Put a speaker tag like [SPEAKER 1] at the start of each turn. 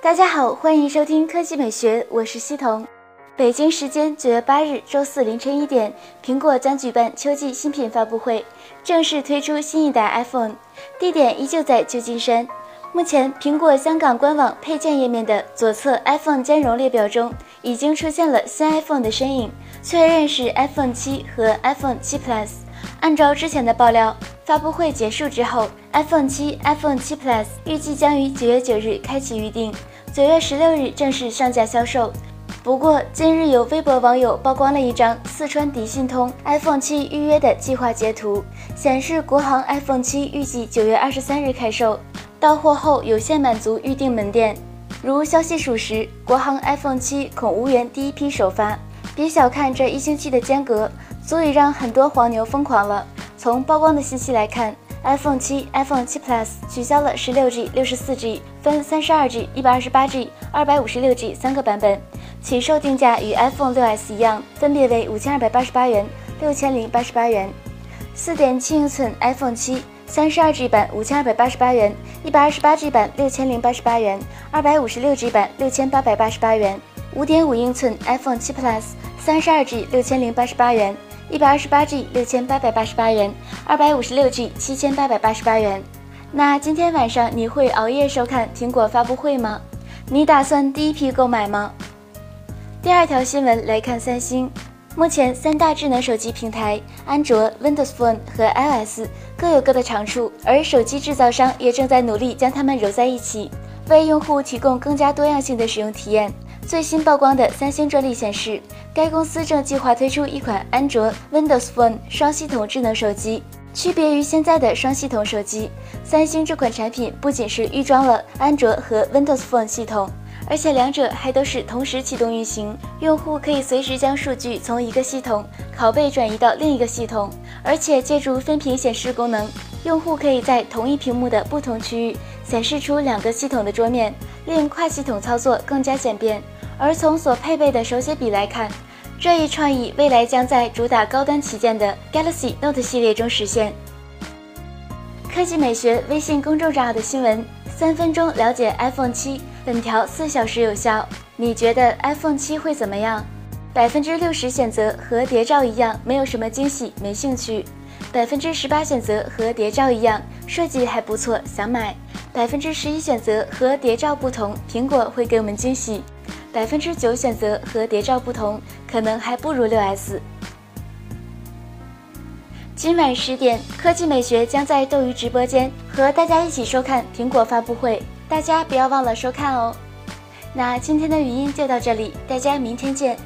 [SPEAKER 1] 大家好，欢迎收听科技美学，我是西彤。北京时间九月八日周四凌晨一点，苹果将举办秋季新品发布会，正式推出新一代 iPhone，地点依旧在旧金山。目前，苹果香港官网配件页面的左侧 iPhone 兼容列表中，已经出现了新 iPhone 的身影，确认是 iPhone 七和 iPhone 七 Plus。按照之前的爆料，发布会结束之后，iPhone 七、iPhone 七 Plus 预计将于九月九日开启预定，九月十六日正式上架销售。不过，近日有微博网友曝光了一张四川迪信通 iPhone 七预约的计划截图，显示国行 iPhone 七预计九月二十三日开售。到货后有限满足预定门店，如消息属实，国行 iPhone 七恐无缘第一批首发。别小看这一星期的间隔，足以让很多黄牛疯狂了。从曝光的信息来看，iPhone 七、iPhone 七 Plus 取消了 16G、64G 分 32G、128G、256G 三个版本，起售定价与 iPhone 6s 一样，分别为五千二百八十八元、六千零八十八元。四点七英寸 iPhone 七。三十二 G 版五千二百八十八元，一百二十八 G 版六千零八十八元，二百五十六 G 版六千八百八十八元。五点五英寸 iPhone 七 Plus，三十二 G 六千零八十八元，一百二十八 G 六千八百八十八元，二百五十六 G 七千八百八十八元。那今天晚上你会熬夜收看苹果发布会吗？你打算第一批购买吗？第二条新闻来看三星。目前三大智能手机平台安卓、Windows Phone 和 iOS 各有各的长处，而手机制造商也正在努力将它们揉在一起，为用户提供更加多样性的使用体验。最新曝光的三星专利显示，该公司正计划推出一款安卓、Windows Phone 双系统智能手机。区别于现在的双系统手机，三星这款产品不仅是预装了安卓和 Windows Phone 系统。而且两者还都是同时启动运行，用户可以随时将数据从一个系统拷贝转移到另一个系统，而且借助分屏显示功能，用户可以在同一屏幕的不同区域显示出两个系统的桌面，令跨系统操作更加简便。而从所配备的手写笔来看，这一创意未来将在主打高端旗舰的 Galaxy Note 系列中实现。科技美学微信公众账号的新闻，三分钟了解 iPhone 七。本条四小时有效，你觉得 iPhone 七会怎么样？百分之六十选择和谍照一样，没有什么惊喜，没兴趣。百分之十八选择和谍照一样，设计还不错，想买。百分之十一选择和谍照不同，苹果会给我们惊喜。百分之九选择和谍照不同，可能还不如六 S。今晚十点，科技美学将在斗鱼直播间和大家一起收看苹果发布会。大家不要忘了收看哦。那今天的语音就到这里，大家明天见。